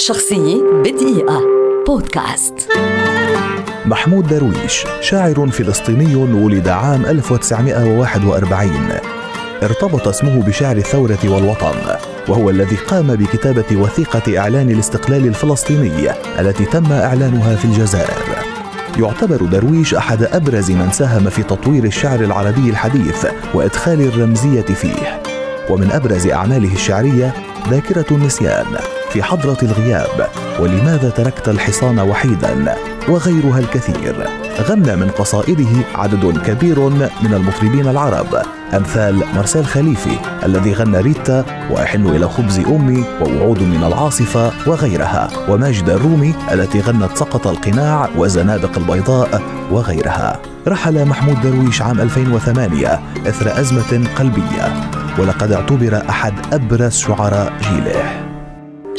شخصية بدقيقة. بودكاست. محمود درويش شاعر فلسطيني ولد عام 1941 ارتبط اسمه بشعر الثورة والوطن وهو الذي قام بكتابة وثيقة إعلان الاستقلال الفلسطيني التي تم إعلانها في الجزائر. يعتبر درويش أحد أبرز من ساهم في تطوير الشعر العربي الحديث وإدخال الرمزية فيه. ومن أبرز أعماله الشعرية ذاكرة النسيان. في حضرة الغياب ولماذا تركت الحصان وحيدا؟ وغيرها الكثير. غنى من قصائده عدد كبير من المطربين العرب. أمثال مارسيل خليفي الذي غنى ريتا وأحن إلى خبز أمي ووعود من العاصفة وغيرها. وماجد الرومي التي غنت سقط القناع وزنادق البيضاء وغيرها. رحل محمود درويش عام 2008 إثر أزمة قلبية. ولقد اعتبر أحد أبرز شعراء جيله.